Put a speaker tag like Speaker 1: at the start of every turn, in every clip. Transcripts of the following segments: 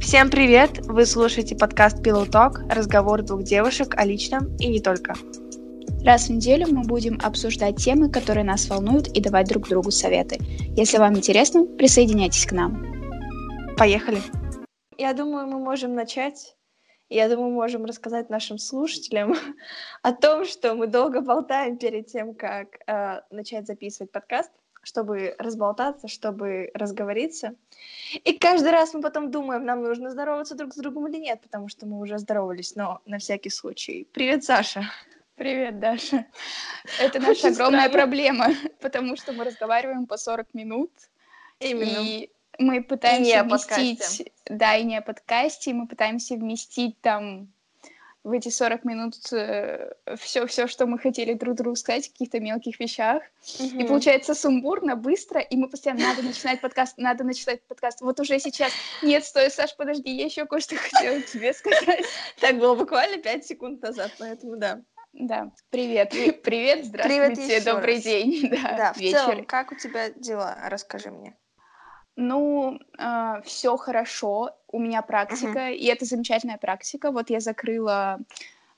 Speaker 1: Всем привет! Вы слушаете подкаст Pillow Talk, разговор двух девушек о личном и не только.
Speaker 2: Раз в неделю мы будем обсуждать темы, которые нас волнуют, и давать друг другу советы. Если вам интересно, присоединяйтесь к нам.
Speaker 1: Поехали! Я думаю, мы можем начать. Я думаю, мы можем рассказать нашим слушателям о том, что мы долго болтаем перед тем, как э, начать записывать подкаст чтобы разболтаться, чтобы разговориться. И каждый раз мы потом думаем, нам нужно здороваться друг с другом или нет, потому что мы уже здоровались, но на всякий случай. Привет, Саша.
Speaker 2: Привет, Даша. Это наша огромная проблема, потому что мы разговариваем по 40 минут.
Speaker 1: Именно.
Speaker 2: И мы пытаемся вместить... Да, и не о подкасте. Мы пытаемся вместить там в эти 40 минут все, э, все, что мы хотели друг другу сказать, в каких-то мелких вещах. Mm-hmm. И получается сумбурно, быстро, и мы постоянно надо начинать подкаст, надо начинать подкаст. Вот уже сейчас. Нет, стой, Саш, подожди, я еще кое-что хотела тебе сказать.
Speaker 1: Так было буквально 5 секунд назад, поэтому да.
Speaker 2: Да, привет. Привет, здравствуйте, Привет добрый раз. день.
Speaker 1: Да, да в вечер. целом, как у тебя дела? Расскажи мне.
Speaker 2: Ну, э, а, все хорошо, у меня практика, uh-huh. и это замечательная практика. Вот я закрыла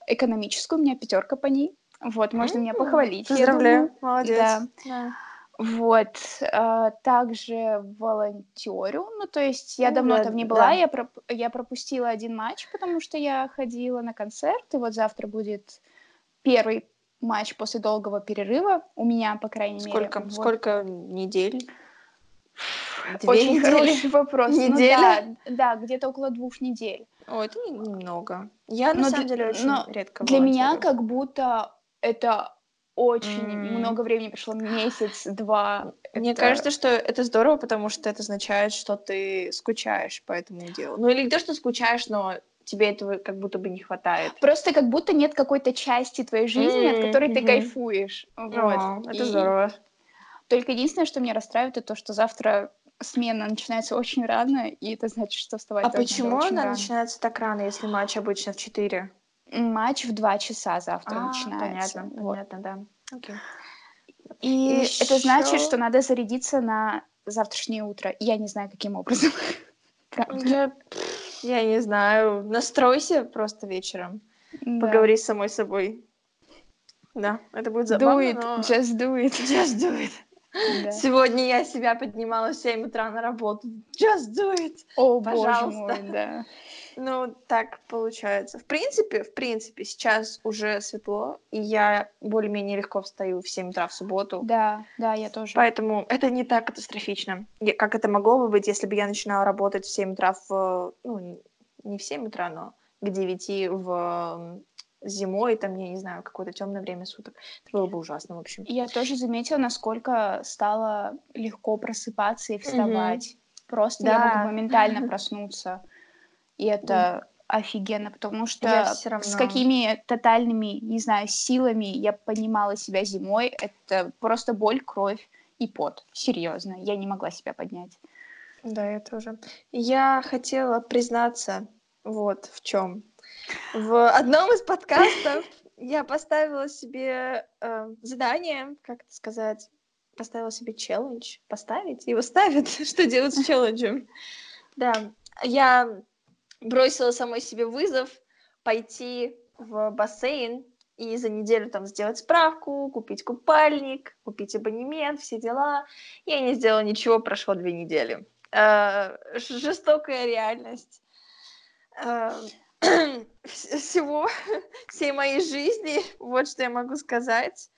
Speaker 2: экономическую, у меня пятерка по ней. Вот, можно uh-huh. меня похвалить.
Speaker 1: Поздравляю, молодец. Да.
Speaker 2: да. Вот, э, также волонтерю, ну, то есть я ну, давно да, там не была, да. я, проп- я пропустила один матч, потому что я ходила на концерт, и вот завтра будет первый матч после долгого перерыва у меня, по крайней
Speaker 1: сколько,
Speaker 2: мере.
Speaker 1: Сколько вот. недель?
Speaker 2: Две Очень недели? хороший вопрос. Ну Неделя? Ну, да, да, где-то около двух недель.
Speaker 1: О, это немного. Я, на но самом деле, очень но редко
Speaker 2: Для меня как будто это очень mm. много времени прошло, месяц-два.
Speaker 1: Мне это... кажется, что это здорово, потому что это означает, что ты скучаешь по этому делу. Ну или не то, что скучаешь, но тебе этого как будто бы не хватает.
Speaker 2: Просто как будто нет какой-то части твоей жизни, mm-hmm. от которой ты кайфуешь. Вот.
Speaker 1: О, это И... здорово.
Speaker 2: Только единственное, что меня расстраивает, это то, что завтра смена начинается очень рано, и это значит, что вставать
Speaker 1: А почему она
Speaker 2: рано.
Speaker 1: начинается так рано, если матч обычно в 4?
Speaker 2: Матч в 2 часа завтра
Speaker 1: а,
Speaker 2: начинается.
Speaker 1: Понятно, вот. понятно, да. Окей.
Speaker 2: И Еще... это значит, что надо зарядиться на завтрашнее утро. Я не знаю, каким образом.
Speaker 1: Я, я не знаю. Настройся просто вечером. Да. Поговори с самой собой. Да, это будет забавно,
Speaker 2: Do it,
Speaker 1: но...
Speaker 2: just do it.
Speaker 1: Just do it. Да. Сегодня я себя поднимала в 7 утра на работу. Just do it.
Speaker 2: О, Пожалуйста. боже мой, да.
Speaker 1: Ну, так получается. В принципе, в принципе, сейчас уже светло, и я более-менее легко встаю в 7 утра в субботу.
Speaker 2: Да, да, я тоже.
Speaker 1: Поэтому это не так катастрофично, как это могло бы быть, если бы я начинала работать в 7 утра в... Ну, не в 7 утра, но к 9 в зимой, там, я не знаю, какое-то темное время суток. Это было бы ужасно, в общем.
Speaker 2: Я тоже заметила, насколько стало легко просыпаться и вставать. Угу. Просто да. я могу моментально проснуться. И это офигенно, потому что с какими тотальными, не знаю, силами я понимала себя зимой, это просто боль, кровь и пот. Серьезно, я не могла себя поднять.
Speaker 1: Да, я тоже. Я хотела признаться вот в чем. В одном из подкастов я поставила себе э, задание, как это сказать, поставила себе челлендж, поставить, его ставят, что делать с челленджем. Да, я бросила самой себе вызов пойти в бассейн и за неделю там сделать справку, купить купальник, купить абонемент, все дела. Я не сделала ничего, прошло две недели. Э, жестокая реальность. Э, всего, всей моей жизни, вот что я могу сказать.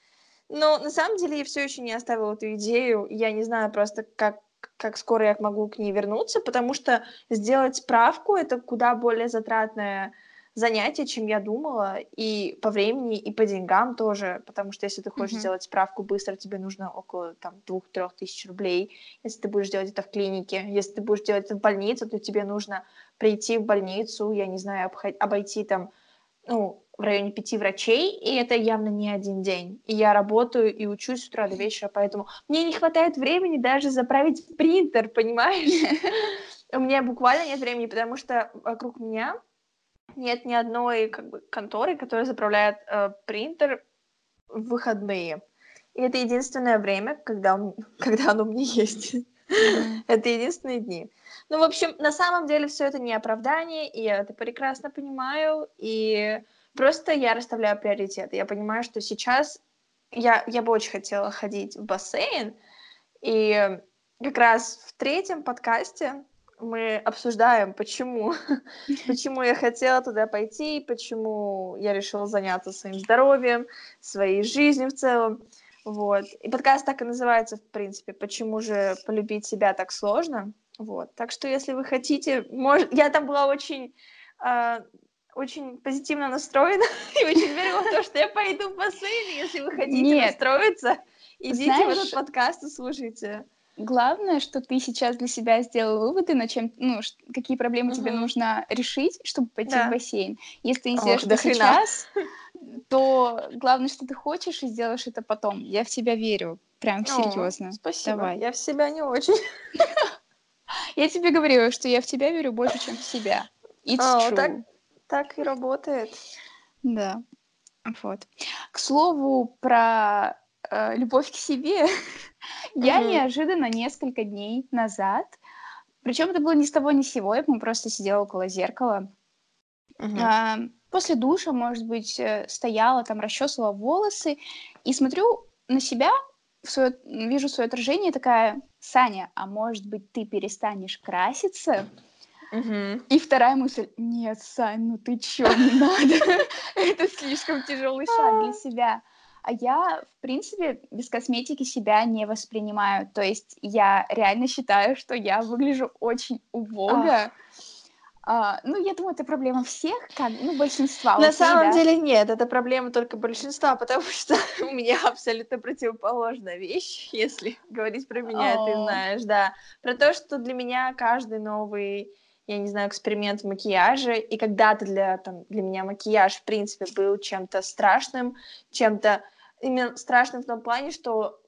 Speaker 1: Но на самом деле я все еще не оставила эту идею, я не знаю просто, как, как скоро я могу к ней вернуться, потому что сделать справку — это куда более затратная занятие, чем я думала, и по времени, и по деньгам тоже, потому что если ты хочешь mm-hmm. сделать справку быстро, тебе нужно около там двух-трех тысяч рублей, если ты будешь делать это в клинике, если ты будешь делать это в больнице, то тебе нужно прийти в больницу, я не знаю, обход- обойти там, ну, в районе пяти врачей, и это явно не один день. И я работаю и учусь с утра до вечера, поэтому мне не хватает времени даже заправить принтер, понимаешь? У меня буквально нет времени, потому что вокруг меня нет ни одной как бы, конторы, которая заправляет э, принтер в выходные. И это единственное время, когда, он, когда оно у меня есть. Это единственные дни. Ну, в общем, на самом деле все это не оправдание, и я это прекрасно понимаю, и просто я расставляю приоритеты. Я понимаю, что сейчас я, я бы очень хотела ходить в бассейн, и как раз в третьем подкасте мы обсуждаем, почему, почему я хотела туда пойти, почему я решила заняться своим здоровьем, своей жизнью в целом. Вот. И подкаст так и называется, в принципе, «Почему же полюбить себя так сложно?». Вот. Так что, если вы хотите... Может... Я там была очень, э, очень позитивно настроена и очень верила в то, что я пойду в бассейн. Если вы хотите Нет. настроиться, идите Знаешь... в этот подкаст и слушайте.
Speaker 2: Главное, что ты сейчас для себя сделал выводы, на чем, ну, какие проблемы угу. тебе нужно решить, чтобы пойти да. в бассейн. Если ты не сделаешь это сейчас, то главное, что ты хочешь, и сделаешь это потом. Я в тебя верю. Прям серьезно.
Speaker 1: Спасибо. Давай. Я в себя не очень.
Speaker 2: Я тебе говорила, что я в тебя верю больше, чем в себя.
Speaker 1: It's О, true. Так, так и работает.
Speaker 2: Да. Вот. К слову, про э, любовь к себе. Я неожиданно несколько дней назад, причем это было ни с того ни с сего, я просто сидела около зеркала, а, после душа, может быть, э, стояла там, расчесывала волосы и смотрю на себя, в свое, вижу свое отражение, такая, Саня, а может быть, ты перестанешь краситься? И вторая мысль, нет, Сань, ну ты чё, не надо, это слишком тяжелый шаг для себя а я, в принципе, без косметики себя не воспринимаю. То есть я реально считаю, что я выгляжу очень убого. А, ну, я думаю, это проблема всех, как, ну, большинства.
Speaker 1: На самом да? деле нет, это проблема только большинства, потому что у меня абсолютно противоположная вещь, если говорить про меня, oh. ты знаешь, да. Про то, что для меня каждый новый я не знаю, эксперимент в макияже, и когда-то для, там, для меня макияж, в принципе, был чем-то страшным, чем-то именно страшным в том плане, что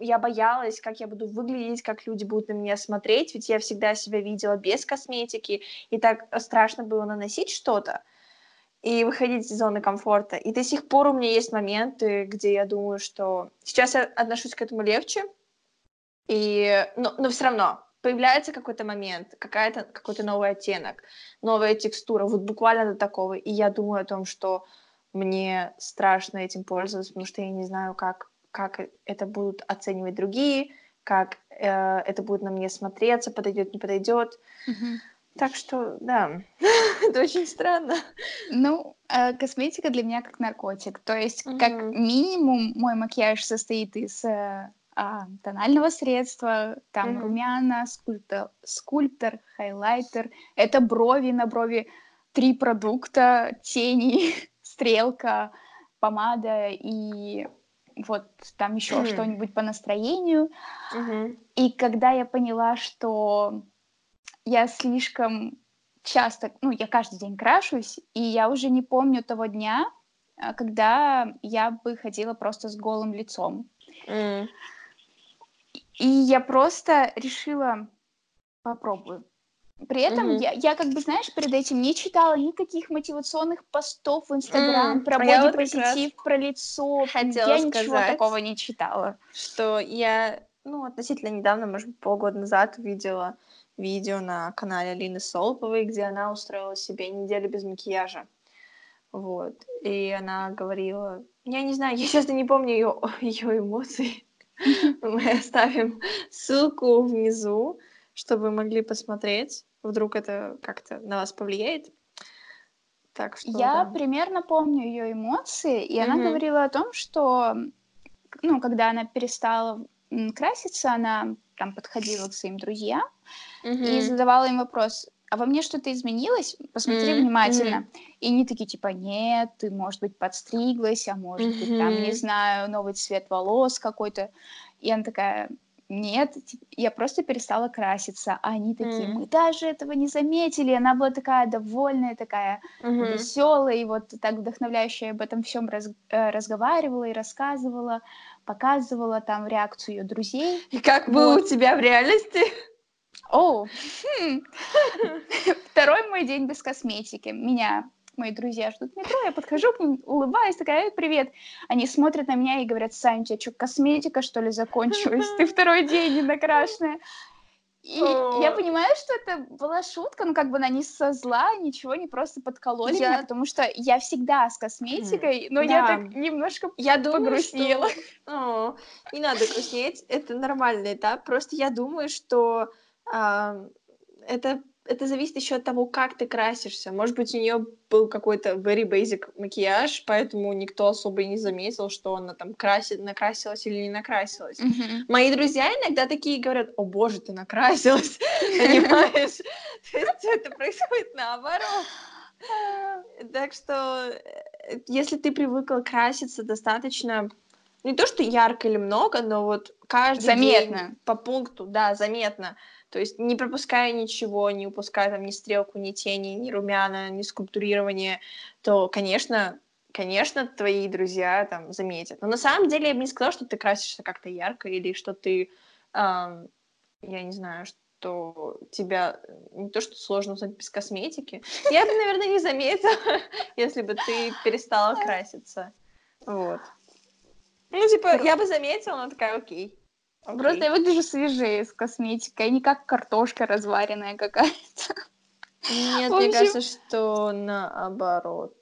Speaker 1: я боялась, как я буду выглядеть, как люди будут на меня смотреть, ведь я всегда себя видела без косметики, и так страшно было наносить что-то и выходить из зоны комфорта. И до сих пор у меня есть моменты, где я думаю, что сейчас я отношусь к этому легче, и... но, но все равно появляется какой-то момент, какая-то, какой-то новый оттенок, новая текстура, вот буквально до такого, и я думаю о том, что мне страшно этим пользоваться, потому что я не знаю, как, как это будут оценивать другие, как э, это будет на мне смотреться, подойдет, не подойдет. Mm-hmm. Так что, да, это очень странно.
Speaker 2: Ну, э, косметика для меня как наркотик. То есть, mm-hmm. как минимум, мой макияж состоит из э, а, тонального средства, там mm-hmm. румяна, скульптор, скульптор, хайлайтер. Это брови на брови, три продукта, тени, стрелка, помада и вот там еще mm-hmm. что-нибудь по настроению. Mm-hmm. И когда я поняла, что я слишком часто, ну, я каждый день крашусь, и я уже не помню того дня, а, когда я бы ходила просто с голым лицом. Mm. И я просто решила попробую. При этом mm-hmm. я, я, как бы, знаешь, перед этим не читала никаких мотивационных постов в Инстаграм mm, про бодипозитив, вот про лицо. Хотела я сказать, ничего такого не читала.
Speaker 1: Что я, ну, относительно недавно, может быть, полгода назад увидела видео на канале Алины Солповой, где она устроила себе неделю без макияжа. Вот. И она говорила... Я не знаю, я, честно, не помню ее, ее эмоции. Мы оставим ссылку внизу, чтобы вы могли посмотреть. Вдруг это как-то на вас повлияет.
Speaker 2: Так что, Я да. примерно помню ее эмоции, и mm-hmm. она говорила о том, что, ну, когда она перестала краситься, она там подходила к своим друзьям mm-hmm. и задавала им вопрос, а во мне что-то изменилось? Посмотри mm-hmm. внимательно. Mm-hmm. И они такие, типа, нет, ты, может быть, подстриглась, а может mm-hmm. быть, там, не знаю, новый цвет волос какой-то. И она такая, нет, я просто перестала краситься. А они такие, mm. мы даже этого не заметили. Она была такая довольная, такая mm-hmm. веселая, и вот так вдохновляющая об этом всем раз, э, разговаривала и рассказывала, показывала там реакцию ее друзей.
Speaker 1: И как вот. было у тебя в реальности?
Speaker 2: О, хм. второй мой день без косметики. Меня мои друзья ждут метро, я подхожу к ним, улыбаюсь, такая, Эй, привет. Они смотрят на меня и говорят, Сань, у тебя что, косметика, что ли, закончилась? Ты второй день не накрашенная. И я понимаю, что это была шутка, но как бы она не со зла, ничего, не просто подкололи я... меня, потому что я всегда с косметикой, но да. я так немножко я думаю, погрустнела.
Speaker 1: Что... О, не надо грустнеть, это нормальный этап. Просто я думаю, что а, это это зависит еще от того, как ты красишься. Может быть, у нее был какой-то very basic макияж, поэтому никто особо и не заметил, что она там красит, накрасилась или не накрасилась. Mm-hmm. Мои друзья иногда такие говорят, о боже, ты накрасилась, понимаешь? Это происходит наоборот. Так что, э, если ты привыкла краситься достаточно не то, что ярко или много, но вот каждый заметно. день по пункту, да, заметно. То есть не пропуская ничего, не упуская там ни стрелку, ни тени, ни румяна, ни скульптурирование, то, конечно, конечно, твои друзья там заметят. Но на самом деле я бы не сказала, что ты красишься как-то ярко или что ты, эм, я не знаю, что тебя не то, что сложно узнать без косметики. Я бы, наверное, не заметила, если бы ты перестала краситься. Вот. Ну, типа, я бы заметила, но такая, окей.
Speaker 2: Okay. Просто я выгляжу свежее с косметикой, а не как картошка разваренная какая-то.
Speaker 1: Нет, общем... мне кажется, что наоборот.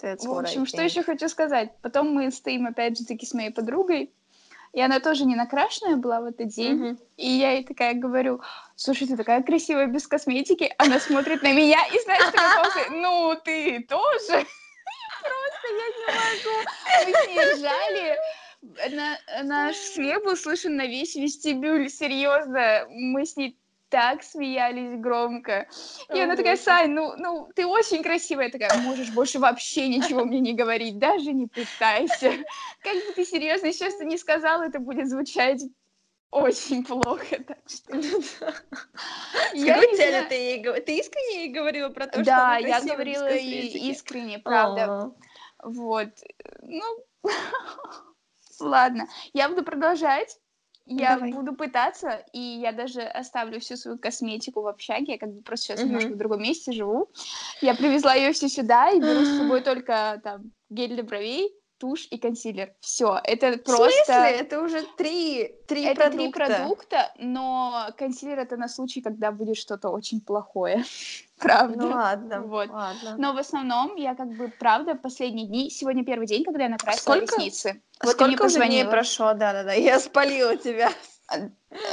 Speaker 2: That's в общем, что еще хочу сказать? Потом мы стоим опять же таки с моей подругой, и она тоже не накрашенная была в этот день. Mm-hmm. И я ей такая говорю, слушай, ты такая красивая без косметики. Она смотрит на меня и знаешь, что ну ты тоже. Просто я не могу. Мы с ней ржали. На, наш смех был слышен на весь вестибюль, серьезно. Мы с ней так смеялись громко. И она такая, Сань, ну, ну, ты очень красивая. Я такая, можешь больше вообще ничего мне не говорить, даже не пытайся. Как бы ты серьезно сейчас не сказала, это будет звучать очень плохо, так что...
Speaker 1: Я не знаю... ты, ей, ты искренне ей говорила про то,
Speaker 2: да, что Да, я говорила и искренне, правда. Вот. Ну, ладно. Я буду продолжать. Я Давай. буду пытаться, и я даже оставлю всю свою косметику в общаге. Я как бы просто сейчас немножко в другом месте живу. Я привезла ее все сюда и беру с собой только там гель для бровей, тушь и консилер. Все, это просто... В
Speaker 1: смысле? Это уже три, три
Speaker 2: это
Speaker 1: продукта?
Speaker 2: три продукта, но консилер это на случай, когда будет что-то очень плохое. правда.
Speaker 1: Ну ладно,
Speaker 2: вот.
Speaker 1: ладно.
Speaker 2: Но в основном я как бы, правда, последние дни... Сегодня первый день, когда я накрасила
Speaker 1: Сколько?
Speaker 2: ресницы.
Speaker 1: Вот Сколько уже дней прошло? Да-да-да, я спалила тебя.
Speaker 2: А,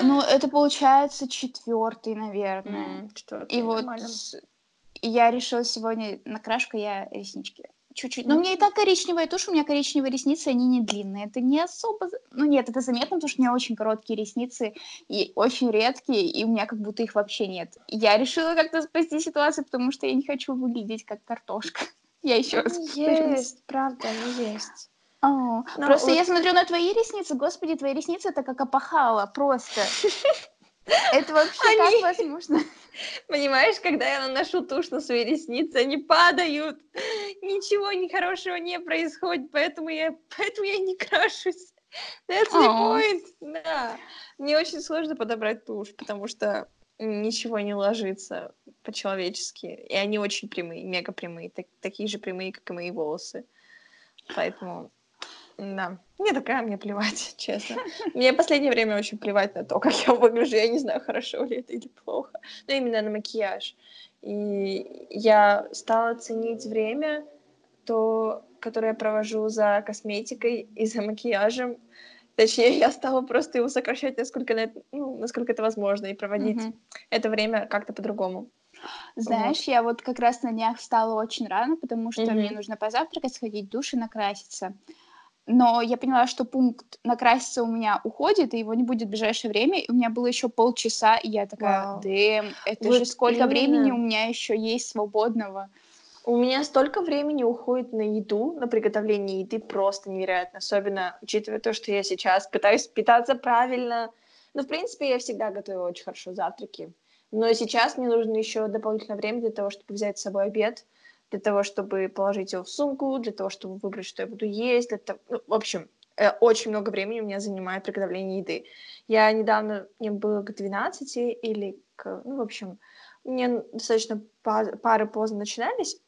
Speaker 2: ну, это получается четвертый, наверное.
Speaker 1: Mm, четвертый,
Speaker 2: и вот я решила сегодня накрашка я реснички чуть-чуть. Но у меня и так коричневая тушь, у меня коричневые ресницы, они не длинные. Это не особо... Ну нет, это заметно, потому что у меня очень короткие ресницы и очень редкие, и у меня как будто их вообще нет. Я решила как-то спасти ситуацию, потому что я не хочу выглядеть как картошка. Я еще раз
Speaker 1: Есть, правда, они есть.
Speaker 2: О, ну, просто вот... я смотрю на твои ресницы, господи, твои ресницы это как опахало, просто. Это вообще они... как возможно?
Speaker 1: Понимаешь, когда я наношу тушь на свои ресницы, они падают. Ничего нехорошего не происходит, поэтому я, поэтому я не крашусь. That's the point. Да. Мне очень сложно подобрать тушь, потому что ничего не ложится по-человечески. И они очень прямые, мега прямые, так, такие же прямые, как и мои волосы. Поэтому да. Мне такая, мне плевать, честно. Мне в последнее время очень плевать на то, как я выгляжу. Я не знаю, хорошо ли это или плохо. Но именно на макияж. И я стала ценить время, то, которое я провожу за косметикой и за макияжем. Точнее, я стала просто его сокращать, насколько, на это, ну, насколько это возможно, и проводить mm-hmm. это время как-то по-другому.
Speaker 2: Знаешь, вот. я вот как раз на днях встала очень рано, потому что mm-hmm. мне нужно позавтракать, сходить в душ и накраситься но я поняла, что пункт накраситься у меня уходит, и его не будет в ближайшее время, и у меня было еще полчаса, и я такая, дэм, это вот же сколько именно. времени у меня еще есть свободного.
Speaker 1: У меня столько времени уходит на еду, на приготовление еды просто невероятно, особенно учитывая то, что я сейчас пытаюсь питаться правильно. Ну, в принципе, я всегда готовила очень хорошо завтраки, но сейчас мне нужно еще дополнительное время для того, чтобы взять с собой обед, для того, чтобы положить его в сумку, для того, чтобы выбрать, что я буду есть. Для того... ну, в общем, э, очень много времени у меня занимает приготовление еды. Я недавно, мне было к 12 или к... Ну, в общем, мне достаточно пары поздно начинались,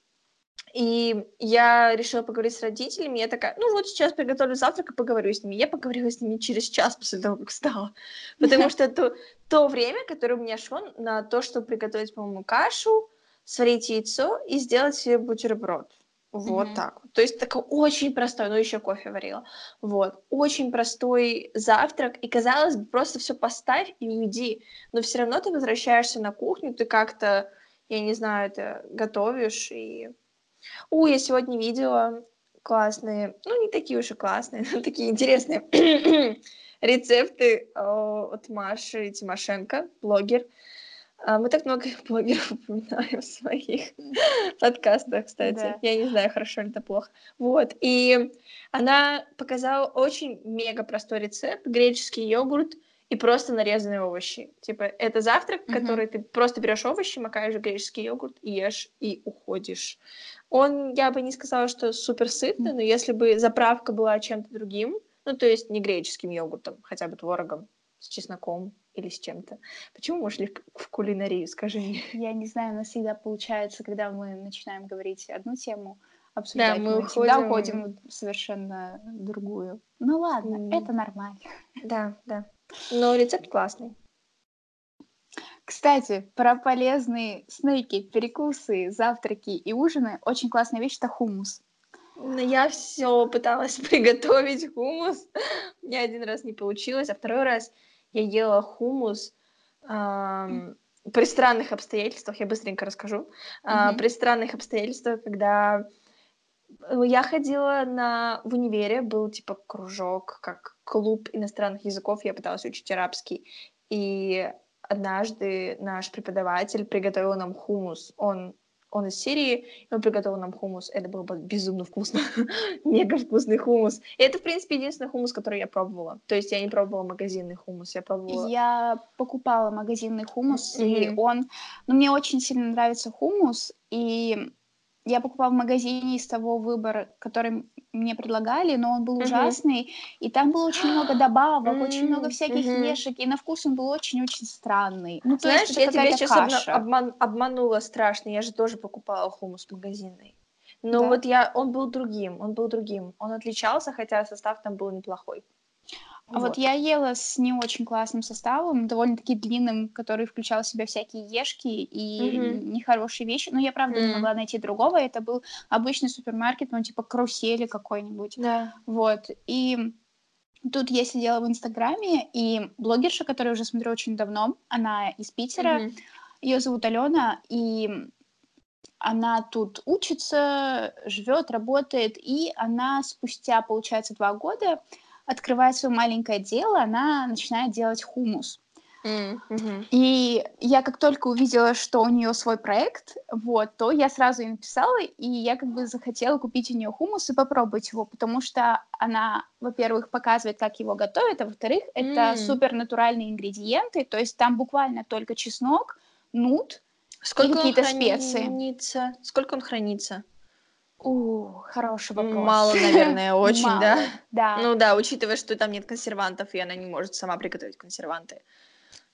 Speaker 1: и я решила поговорить с родителями. Я такая, ну вот сейчас приготовлю завтрак и поговорю с ними. Я поговорила с ними через час после того, как встала. Потому что то, то время, которое у меня шло на то, чтобы приготовить, по-моему, кашу, сварить яйцо и сделать себе бутерброд. Вот mm-hmm. так. То есть такой очень простой, ну еще кофе варила. Вот. Очень простой завтрак. И казалось бы, просто все поставь и уйди. Но все равно ты возвращаешься на кухню, ты как-то, я не знаю, это готовишь и у, я сегодня видела классные, ну, не такие уж и классные, но такие интересные рецепты от Маши Тимошенко, блогер. А, мы так много блогеров упоминаем в своих подкастах, кстати. Да. Я не знаю, хорошо ли это плохо. Вот. И она показала очень мега простой рецепт. Греческий йогурт и просто нарезанные овощи. Типа, это завтрак, mm-hmm. который ты просто берешь овощи, макаешь в греческий йогурт, ешь и уходишь. Он, я бы не сказала, что супер сытный, но если бы заправка была чем-то другим, ну, то есть не греческим йогуртом, хотя бы творогом с чесноком или с чем-то. Почему мы ушли в кулинарию, скажи мне?
Speaker 2: Я не знаю, у нас всегда получается, когда мы начинаем говорить одну тему, обсуждать, да, мы, мы уходим... всегда уходим в совершенно другую. Ну ладно, mm. это нормально.
Speaker 1: Да, да. Но рецепт классный.
Speaker 2: Кстати, про полезные снеки, перекусы, завтраки и ужины. Очень классная вещь — это хумус.
Speaker 1: Но я все пыталась приготовить хумус. У меня один раз не получилось, а второй раз я ела хумус эм, при странных обстоятельствах. Я быстренько расскажу. Mm-hmm. При странных обстоятельствах, когда я ходила на в универе, был типа кружок, как клуб иностранных языков, я пыталась учить арабский. И однажды наш преподаватель приготовил нам хумус. Он он из Сирии, и он приготовил нам хумус. Это было безумно вкусно. Мега вкусный хумус. И это, в принципе, единственный хумус, который я пробовала. То есть я не пробовала магазинный хумус, я пробовала...
Speaker 2: Я покупала магазинный хумус, mm-hmm. и он... Ну, мне очень сильно нравится хумус, и я покупала в магазине из того выбора, который мне предлагали, но он был uh-huh. ужасный, и там было очень много добавок, mm-hmm. очень много всяких uh-huh. ешек, и на вкус он был очень-очень странный.
Speaker 1: Ну, то Знаешь, есть я тебя сейчас каша. обман- обманула страшно, я же тоже покупала хумус магазинный. Но да? вот я, он был другим, он был другим. Он отличался, хотя состав там был неплохой.
Speaker 2: А вот. вот я ела с не очень классным составом, довольно-таки длинным, который включал в себя всякие ешки и mm-hmm. нехорошие вещи. Но я, правда, mm-hmm. не могла найти другого. Это был обычный супермаркет, ну, типа карусели какой-нибудь.
Speaker 1: Да.
Speaker 2: Вот. И тут я сидела в Инстаграме, и блогерша, которую уже смотрю очень давно, она из Питера, mm-hmm. ее зовут Алена, и она тут учится, живет, работает, и она спустя, получается, два года открывает свое маленькое дело, она начинает делать хумус.
Speaker 1: Mm-hmm.
Speaker 2: И я как только увидела, что у нее свой проект, вот, то я сразу ей написала, и я как бы захотела купить у нее хумус и попробовать его, потому что она, во-первых, показывает, как его готовят, а во-вторых, mm. это супер натуральные ингредиенты, то есть там буквально только чеснок, нут Сколько и какие-то специи.
Speaker 1: Сколько он хранится?
Speaker 2: У, хороший вопрос.
Speaker 1: Мало, наверное, очень,
Speaker 2: Мало,
Speaker 1: да?
Speaker 2: Да.
Speaker 1: Ну да, учитывая, что там нет консервантов, и она не может сама приготовить консерванты.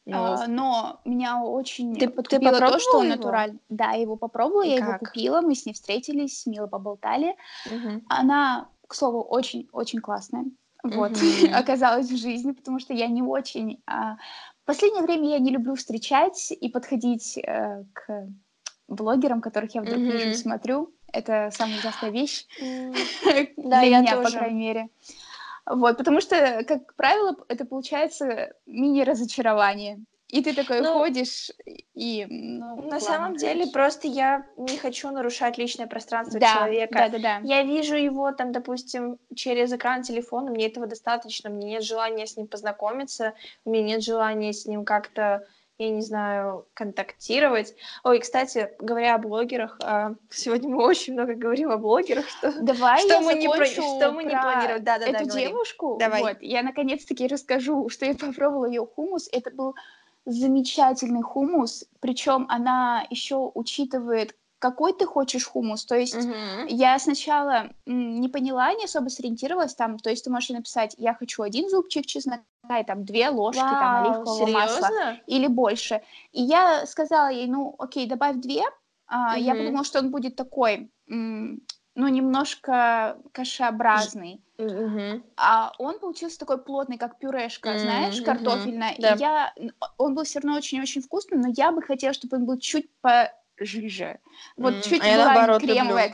Speaker 2: Но, а, но меня очень ты, подкупило ты то, что он натуральный. Да, я его попробовала, и я как? его купила, мы с ней встретились, мило поболтали.
Speaker 1: Угу.
Speaker 2: Она, к слову, очень-очень классная. Вот, угу. оказалась в жизни, потому что я не очень... А... В последнее время я не люблю встречать и подходить э, к блогерам, которых я вдруг вижу и смотрю это самая ужасная вещь для меня, по крайней мере. Вот, потому что, как правило, это получается мини-разочарование. И ты такой ну, ходишь и... Ну,
Speaker 1: на ладно, самом деле, просто я не хочу нарушать личное пространство да, человека.
Speaker 2: Да, да, да.
Speaker 1: Я вижу его там, допустим, через экран телефона, мне этого достаточно, мне нет желания с ним познакомиться, мне нет желания с ним как-то я не знаю, контактировать. Ой, кстати, говоря о блогерах, а, сегодня мы очень много говорим о блогерах, что,
Speaker 2: Давай
Speaker 1: что, мы, не про... что мы не планировали. Да, да,
Speaker 2: эту да, девушку. Давай. Вот, я наконец-таки расскажу, что я попробовала ее хумус. Это был замечательный хумус, причем она еще учитывает какой ты хочешь хумус. То есть
Speaker 1: uh-huh.
Speaker 2: я сначала не поняла, не особо сориентировалась там. То есть ты можешь написать, я хочу один зубчик чеснока и там две ложки Вау, там оливкового
Speaker 1: серьезно?
Speaker 2: масла или больше. И я сказала ей, ну окей, добавь две, А, я подумала, что он будет такой, ну, немножко кашеобразный. А он получился такой плотный, как пюрешка, знаешь, картофельная. И я... Он был все равно очень-очень вкусный, но я бы хотела, чтобы он был чуть пожиже. Вот чуть а была наоборот, кремовая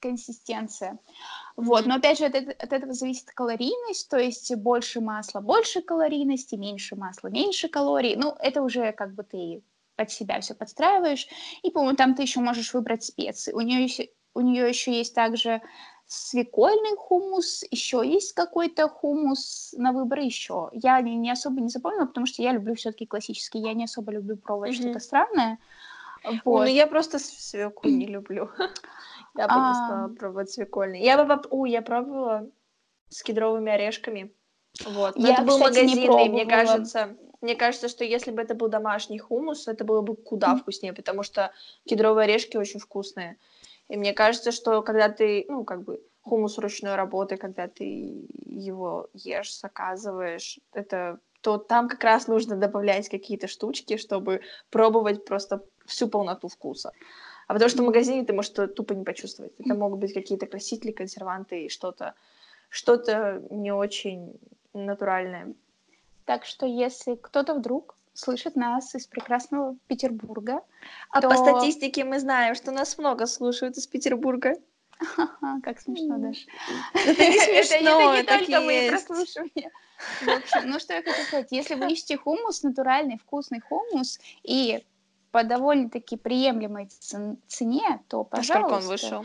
Speaker 2: консистенция. Вот, но опять же от, от этого зависит калорийность, то есть больше масла, больше калорийности, меньше масла, меньше калорий. Ну, это уже как бы ты под себя все подстраиваешь. И, по-моему, там ты еще можешь выбрать специи. У нее еще, у нее еще есть также свекольный хумус, еще есть какой-то хумус на выбор еще. Я не, не особо не запомнила, потому что я люблю все-таки классический. Я не особо люблю пробовать mm-hmm. что-то странное.
Speaker 1: Вот. Ну, я просто свеклу не люблю. Я бы не стала пробовать свекольный. Я бы... У, я пробовала с кедровыми орешками. Вот. Но я, это был кстати, магазинный, мне кажется. Мне кажется, что если бы это был домашний хумус, это было бы куда вкуснее, потому что кедровые орешки очень вкусные. И мне кажется, что когда ты, ну, как бы, хумус ручной работы, когда ты его ешь, заказываешь, это то там как раз нужно добавлять какие-то штучки, чтобы пробовать просто всю полноту вкуса. А потому что в магазине ты можешь тупо не почувствовать. Это могут быть какие-то красители, консерванты и что-то что-то не очень натуральное.
Speaker 2: Так что если кто-то вдруг слышит нас из прекрасного Петербурга,
Speaker 1: а то... по статистике мы знаем, что нас много слушают из Петербурга.
Speaker 2: Как смешно, Даш. Это не смешно, это не только мои прослушивания. В общем, ну что я хочу сказать, если вы ищете хумус, натуральный вкусный хумус, и по довольно-таки приемлемой цене, то, пожалуйста... А сколько он вышел?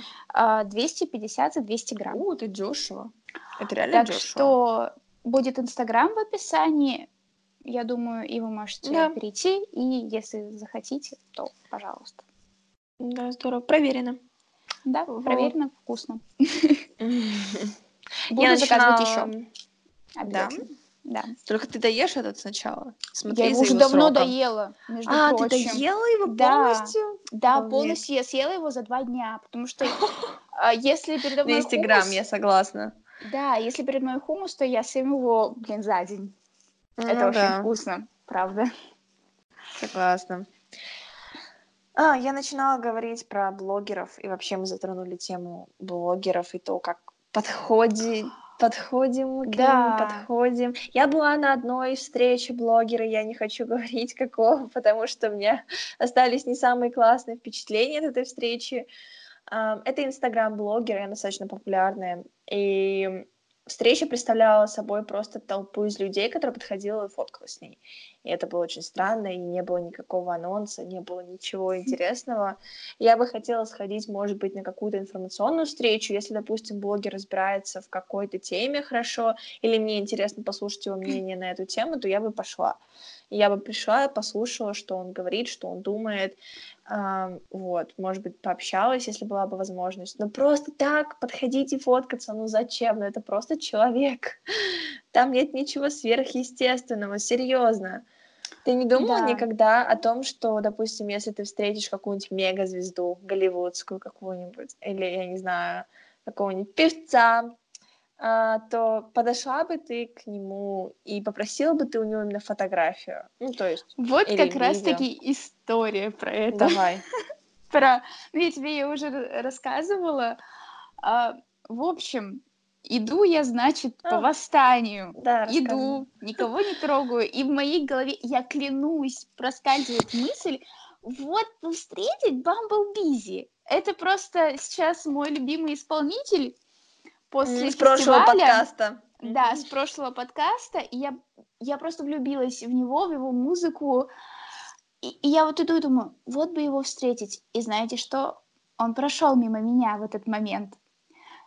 Speaker 2: 250 а, за 200 грамм.
Speaker 1: О, это дешево. Это реально
Speaker 2: так дешево. что будет Инстаграм в описании, я думаю, и вы можете да. перейти, и если захотите, то пожалуйста.
Speaker 1: Да, здорово. Проверено.
Speaker 2: Да, вот. проверено, вкусно. Буду заказывать еще.
Speaker 1: Обязательно. Да. Только ты доешь этот сначала.
Speaker 2: Смотри я его уже давно сроком. доела.
Speaker 1: Между а, прочим. ты доела его полностью?
Speaker 2: Да, да полностью я съела его за два дня, потому что а, если передо мной
Speaker 1: 200 грамм, я согласна.
Speaker 2: Да, если перед мной хумус, то я съем его, блин, за день. Ну, Это да. очень вкусно, правда.
Speaker 1: Согласна. А, я начинала говорить про блогеров, и вообще мы затронули тему блогеров и то, как подходит подходим к да. ним, подходим. Я была на одной встрече блогера, я не хочу говорить какого, потому что у меня остались не самые классные впечатления от этой встречи. Это инстаграм-блогер, она достаточно популярная, и встреча представляла собой просто толпу из людей, которая подходила и фоткалась с ней. И это было очень странно, и не было никакого анонса, не было ничего интересного. Я бы хотела сходить, может быть, на какую-то информационную встречу, если, допустим, блогер разбирается в какой-то теме хорошо, или мне интересно послушать его мнение на эту тему, то я бы пошла. Я бы пришла, послушала, что он говорит, что он думает, а, вот, может быть, пообщалась, если была бы возможность. Но просто так подходить и фоткаться, ну зачем? Ну это просто человек. Там нет ничего сверхъестественного, серьезно. Ты не думала да. никогда о том, что, допустим, если ты встретишь какую-нибудь мегазвезду голливудскую какую-нибудь, или, я не знаю, какого-нибудь певца, то подошла бы ты к нему и попросила бы ты у него именно фотографию. Ну, то есть.
Speaker 2: Вот как раз-таки история про это.
Speaker 1: Давай.
Speaker 2: Про. Ну, я тебе ее уже рассказывала. А, в общем, иду я, значит, по а, восстанию.
Speaker 1: Да,
Speaker 2: иду, никого не трогаю. И в моей голове, я клянусь, проскальзывает мысль, вот встретить Бамбл Бизи. Это просто сейчас мой любимый исполнитель после с прошлого подкаста. Да, с прошлого подкаста. И я, я просто влюбилась в него, в его музыку. И, и я вот иду и думаю, вот бы его встретить. И знаете что? Он прошел мимо меня в этот момент.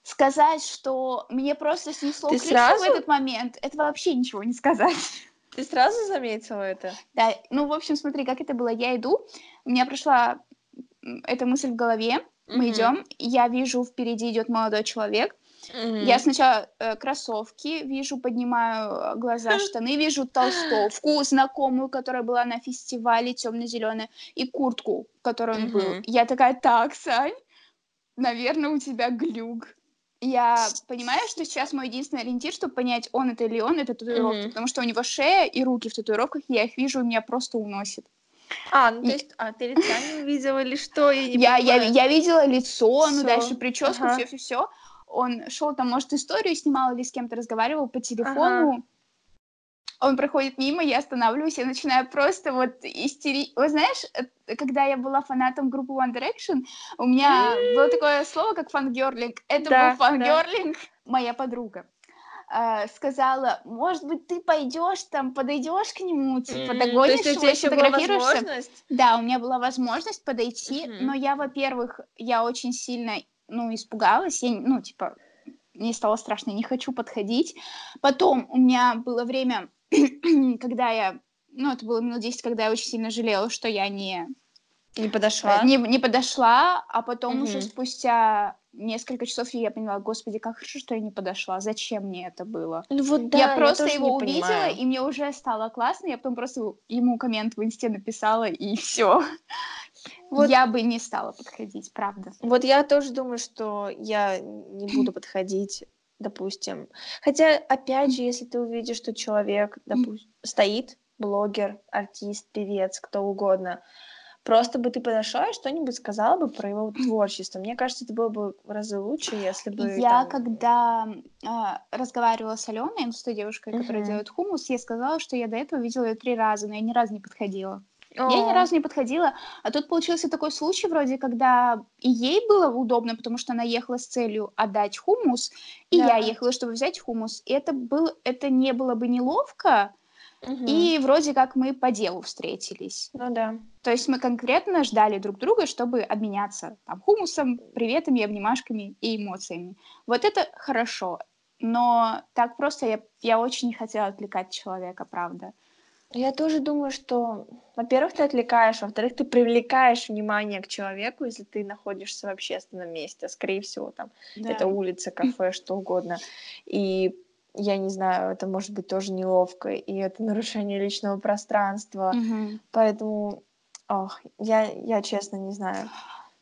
Speaker 2: Сказать, что мне просто снесло Ты крышу сразу? в этот момент, это вообще ничего не сказать.
Speaker 1: Ты сразу заметила это?
Speaker 2: Да, ну, в общем, смотри, как это было. Я иду, у меня прошла эта мысль в голове, мы mm-hmm. идем, я вижу, впереди идет молодой человек, Mm-hmm. Я сначала э, кроссовки вижу, поднимаю э, глаза, штаны, вижу толстовку знакомую, которая была на фестивале темно-зеленая, и куртку, в которой он mm-hmm. был. Я такая, так, Сань, наверное, у тебя глюк. Я понимаю, что сейчас мой единственный ориентир, чтобы понять, он это или он, это татуировка, mm-hmm. потому что у него шея и руки в татуировках, я их вижу, и меня просто уносит.
Speaker 1: А, ну то есть, а ты лица не увидела или что? Я, не
Speaker 2: я, я, я видела лицо, ну дальше прическу, ага. Он шел там, может, историю снимал или с кем-то разговаривал по телефону. Ага. Он проходит мимо, я останавливаюсь, я начинаю просто вот истерить. Вы знаешь, э, когда я была фанатом группы One Direction, у меня было такое слово, как фангерлинг. Это да, был фангерлинг. Да. Моя подруга э, сказала, может быть, ты пойдешь там, подойдешь к нему, типа, mm-hmm. догонишь
Speaker 1: То есть была возможность?
Speaker 2: Да, у меня была возможность подойти, mm-hmm. но я, во-первых, я очень сильно, ну, испугалась, я, ну, типа, мне стало страшно, не хочу подходить. Потом у меня было время, когда я, ну, это было минут 10, когда я очень сильно жалела, что я не...
Speaker 1: Не подошла?
Speaker 2: Не, не подошла, а потом mm-hmm. уже спустя несколько часов я поняла, господи, как хорошо, что я не подошла, зачем мне это было?
Speaker 1: Ну вот да,
Speaker 2: я просто
Speaker 1: я
Speaker 2: его увидела, понимаю. и мне уже стало классно, я потом просто ему коммент в инсте написала, и все. Вот. Я бы не стала подходить, правда.
Speaker 1: Вот я тоже думаю, что я не буду подходить, допустим. Хотя, опять же, если ты увидишь, что человек, допустим, стоит, блогер, артист, певец, кто угодно, Просто бы ты подошла и что-нибудь сказала бы про его творчество. Мне кажется, это было бы в разы лучше, если бы...
Speaker 2: Я, там... когда э, разговаривала с Аленой, с той девушкой, uh-huh. которая делает хумус, я сказала, что я до этого видела ее три раза, но я ни разу не подходила. Я ни разу не подходила, а тут получился такой случай вроде, когда и ей было удобно, потому что она ехала с целью отдать хумус, и да. я ехала, чтобы взять хумус. И это, был, это не было бы неловко, Угу. И вроде как мы по делу встретились.
Speaker 1: Ну да.
Speaker 2: То есть мы конкретно ждали друг друга, чтобы обменяться там хумусом, приветами, обнимашками и эмоциями. Вот это хорошо. Но так просто я, я очень не хотела отвлекать человека, правда.
Speaker 1: Я тоже думаю, что, во-первых, ты отвлекаешь, во-вторых, ты привлекаешь внимание к человеку, если ты находишься в общественном месте, скорее всего, там, да. это улица, кафе, что угодно. И я не знаю, это может быть тоже неловко, и это нарушение личного пространства.
Speaker 2: Угу.
Speaker 1: Поэтому, ох, я, я честно не знаю.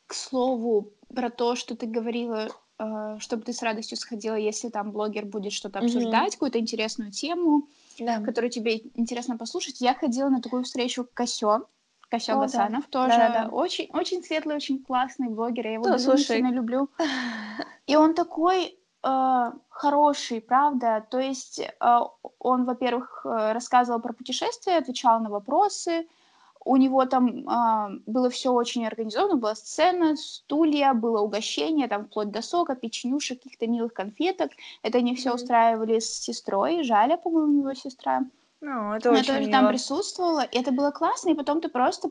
Speaker 2: К слову, про то, что ты говорила, э, чтобы ты с радостью сходила, если там блогер будет что-то обсуждать, угу. какую-то интересную тему, да. которую тебе интересно послушать. Я ходила на такую встречу Косё. Косё Гасанов да. тоже. Да, да. Очень, очень светлый, очень классный блогер. Я его да, сильно люблю. И он такой э, хороший, правда. То есть э, он, во-первых, э, рассказывал про путешествия, отвечал на вопросы. У него там э, было все очень организовано, была сцена, стулья, было угощение, там вплоть до сока, печенюшек, каких-то милых конфеток. Это они все mm-hmm. устраивали с сестрой, Жаля, по-моему, его сестра.
Speaker 1: Ну, это Она
Speaker 2: очень тоже
Speaker 1: мило.
Speaker 2: там присутствовала, и это было классно, и потом ты просто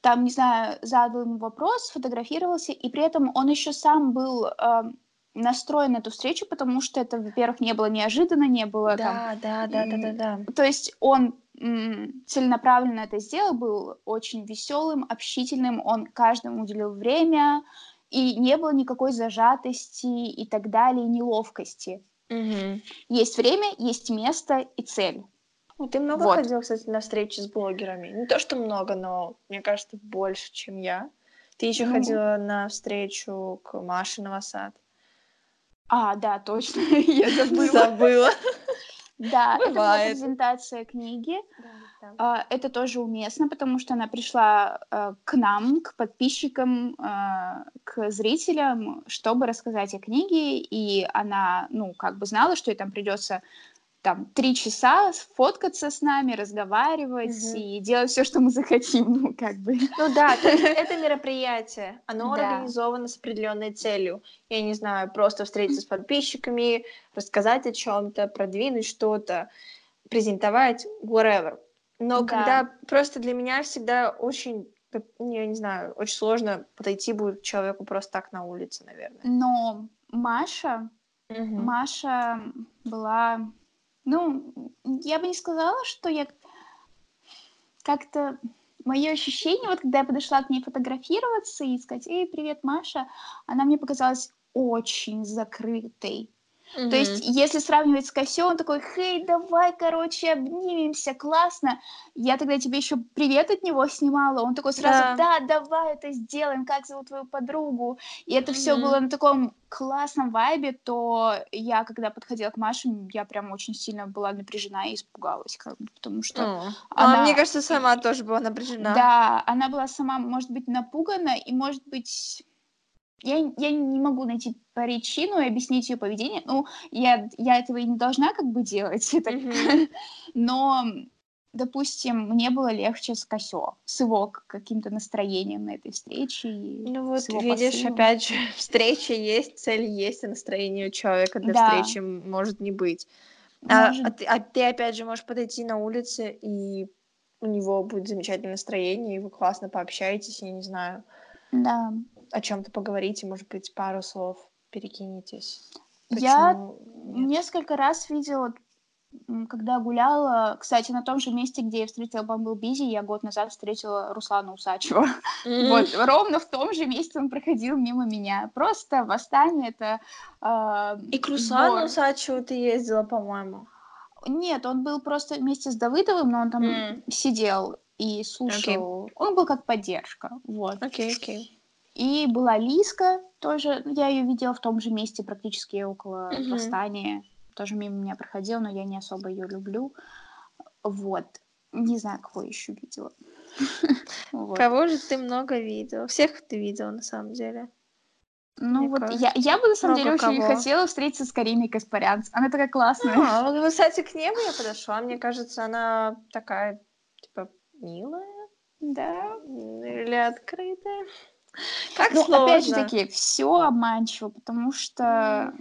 Speaker 2: там, не знаю, задал ему вопрос, сфотографировался, и при этом он еще сам был э, настроен на эту встречу, потому что это, во-первых, не было неожиданно, не было
Speaker 1: да,
Speaker 2: там...
Speaker 1: Да, да, да, да, да.
Speaker 2: То есть он целенаправленно это сделал, был очень веселым, общительным, он каждому уделил время, и не было никакой зажатости и так далее, неловкости.
Speaker 1: Угу.
Speaker 2: Есть время, есть место и цель.
Speaker 1: Ты много вот. ходил, кстати, на встречи с блогерами? Не то, что много, но мне кажется, больше, чем я. Ты еще ну... ходила на встречу к Маше Новосад.
Speaker 2: А, да, точно, я забыла.
Speaker 1: Забыла.
Speaker 2: Да, это была презентация книги. А, это тоже уместно, потому что она пришла а, к нам, к подписчикам, а, к зрителям, чтобы рассказать о книге, и она, ну, как бы знала, что ей там придется там три часа фоткаться с нами, разговаривать угу. и делать все, что мы захотим, ну как бы.
Speaker 1: Ну да, то есть это мероприятие, оно да. организовано с определенной целью. Я не знаю, просто встретиться с подписчиками, рассказать о чем-то, продвинуть что-то, презентовать, whatever. Но да. когда просто для меня всегда очень я не знаю, очень сложно подойти будет человеку просто так на улице, наверное.
Speaker 2: Но Маша, угу. Маша была ну, я бы не сказала, что я как-то... Мое ощущение, вот когда я подошла к ней фотографироваться и сказать, эй, привет, Маша, она мне показалась очень закрытой. Mm-hmm. То есть, если сравнивать с Косё, он такой, хей, давай, короче, обнимемся, классно. Я тогда тебе еще привет от него снимала. Он такой сразу, да, да давай это сделаем, как зовут твою подругу. И это mm-hmm. все было на таком классном вайбе, то я, когда подходила к Маше, я прям очень сильно была напряжена и испугалась, как бы, потому что
Speaker 1: oh. она... А мне кажется, сама тоже была напряжена.
Speaker 2: Да, она была сама, может быть, напугана и, может быть я, я не могу найти причину и объяснить ее поведение. Ну, я, я этого и не должна как бы делать. Mm-hmm. Но, допустим, мне было легче с Косё, с его каким-то настроением на этой встрече.
Speaker 1: Ну вот, видишь, посылом. опять же, встреча есть, цель есть, а настроение у человека для да. встречи может не быть. А, может... А, а, ты, а ты, опять же, можешь подойти на улице, и у него будет замечательное настроение, и вы классно пообщаетесь, я не знаю.
Speaker 2: Да
Speaker 1: о чем-то поговорите, может быть, пару слов перекинетесь.
Speaker 2: Почему Я нет? несколько раз видела, когда гуляла, кстати, на том же месте, где я встретила Бизи, я год назад встретила Руслана Усачева. Mm-hmm. Вот, ровно в том же месте он проходил мимо меня. Просто восстание это... Э,
Speaker 1: И к Руслану сбор. Усачеву ты ездила, по-моему?
Speaker 2: Нет, он был просто вместе с Давыдовым, но он там mm. сидел и слушал. Okay. Он был как поддержка, вот.
Speaker 1: Окей, okay, окей. Okay.
Speaker 2: И была Лиска, тоже, я ее видела в том же месте, практически около mm-hmm. восстания. Тоже мимо меня проходила, но я не особо ее люблю. Вот. Не знаю, кого еще видела.
Speaker 1: Кого же ты много видела? Всех ты видела, на самом деле.
Speaker 2: Ну вот, я, я бы на самом деле очень хотела встретиться с Кариной Каспарянц. Она такая классная. А,
Speaker 1: вот, кстати, к нему я подошла. Мне кажется, она такая, типа, милая.
Speaker 2: Да.
Speaker 1: Или открытая.
Speaker 2: Как ну, сложно. опять же таки, все обманчиво, потому что...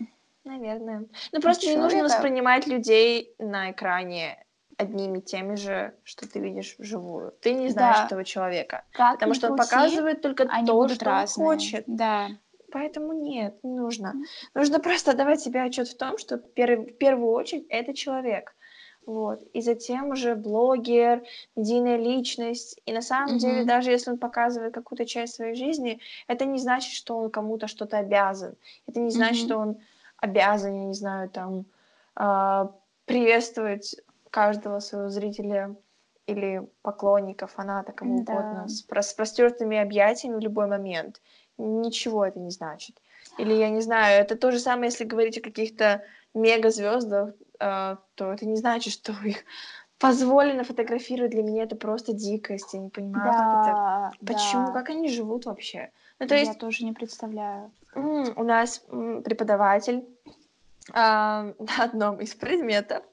Speaker 1: Наверное. Ну, просто не нужно воспринимать людей на экране одними теми же, что ты видишь вживую. Ты не знаешь да. этого человека. Как потому что крути, он показывает только то, что разные. он хочет.
Speaker 2: Да.
Speaker 1: Поэтому нет, не нужно. Нужно просто давать себе отчет в том, что в первую очередь это человек. Вот. И затем уже блогер, медийная личность. И на самом mm-hmm. деле, даже если он показывает какую-то часть своей жизни, это не значит, что он кому-то что-то обязан. Это не значит, mm-hmm. что он обязан, я не знаю, там, э, приветствовать каждого своего зрителя или поклонника, фаната, кому да. угодно, с, с простертыми объятиями в любой момент. Ничего это не значит. Или, я не знаю, это то же самое, если говорить о каких-то мегазвездах, э, то это не значит, что их позволено фотографировать. Для меня это просто дикость. Я не понимаю, да, как это... Да. Почему? Как они живут вообще?
Speaker 2: Ну, то есть... Я тоже не представляю.
Speaker 1: У нас преподаватель э, на одном из предметов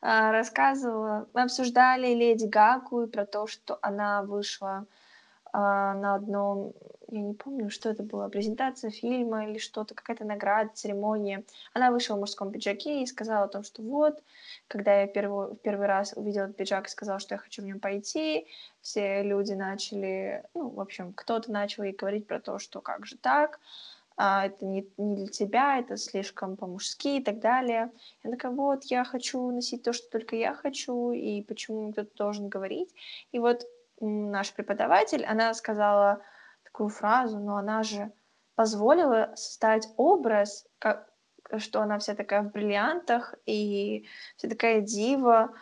Speaker 1: э, рассказывала, мы обсуждали Леди Гагу и про то, что она вышла а, на одном, я не помню, что это было, презентация фильма или что-то, какая-то награда, церемония. Она вышла в мужском пиджаке и сказала о том, что вот, когда я первый, первый раз увидела этот пиджак и сказала, что я хочу в нем пойти, все люди начали, ну, в общем, кто-то начал ей говорить про то, что как же так, а, это не, не для тебя, это слишком по-мужски и так далее. Я такая, вот, я хочу носить то, что только я хочу, и почему кто-то должен говорить. И вот наш преподаватель, она сказала такую фразу, но она же позволила создать образ, как, что она вся такая в бриллиантах и вся такая дива.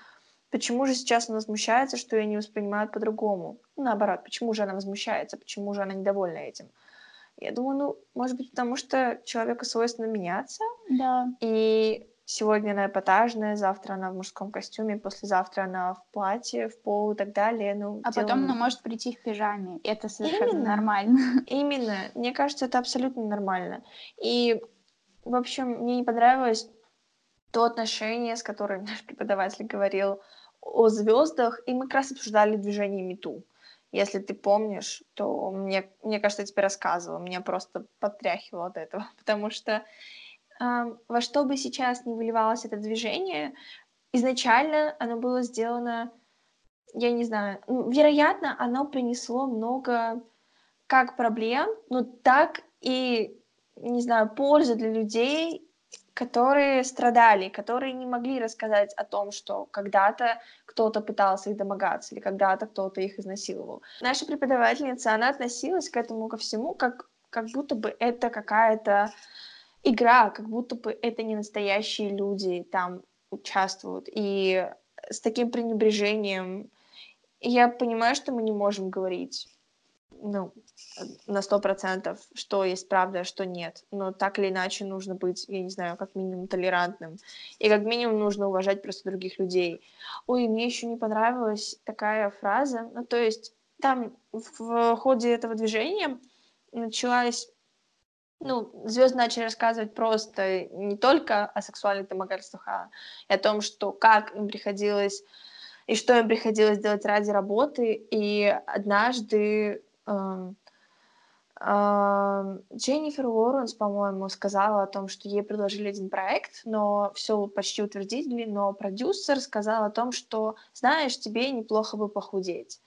Speaker 1: Почему же сейчас она возмущается, что ее не воспринимают по-другому? Ну, наоборот, почему же она возмущается, почему же она недовольна этим? Я думаю, ну, может быть, потому что человеку свойственно меняться.
Speaker 2: Да.
Speaker 1: И сегодня она эпатажная, завтра она в мужском костюме, послезавтра она в платье, в пол и так далее. Ну,
Speaker 2: а дело... потом она может прийти в пижаме. Это совершенно Именно. нормально.
Speaker 1: Именно. Мне кажется, это абсолютно нормально. И, в общем, мне не понравилось то отношение, с которым наш преподаватель говорил о звездах, и мы как раз обсуждали движение Мету. Если ты помнишь, то мне, мне кажется, я тебе рассказывала, меня просто подтряхивало от этого, потому что во что бы сейчас ни выливалось это движение, изначально оно было сделано, я не знаю, ну, вероятно, оно принесло много как проблем, но так и, не знаю, пользы для людей, которые страдали, которые не могли рассказать о том, что когда-то кто-то пытался их домогаться или когда-то кто-то их изнасиловал. Наша преподавательница, она относилась к этому ко всему как, как будто бы это какая-то игра, как будто бы это не настоящие люди там участвуют. И с таким пренебрежением я понимаю, что мы не можем говорить ну, на сто процентов, что есть правда, а что нет. Но так или иначе нужно быть, я не знаю, как минимум толерантным. И как минимум нужно уважать просто других людей. Ой, мне еще не понравилась такая фраза. Ну, то есть там в ходе этого движения началась ну, звезды начали рассказывать просто не только о сексуальных домогательствах, а и о том, что как им приходилось и что им приходилось делать ради работы. И однажды эм, эм, Дженнифер Лоуренс, по-моему, сказала о том, что ей предложили один проект, но все почти утвердили, но продюсер сказал о том, что, знаешь, тебе неплохо бы похудеть.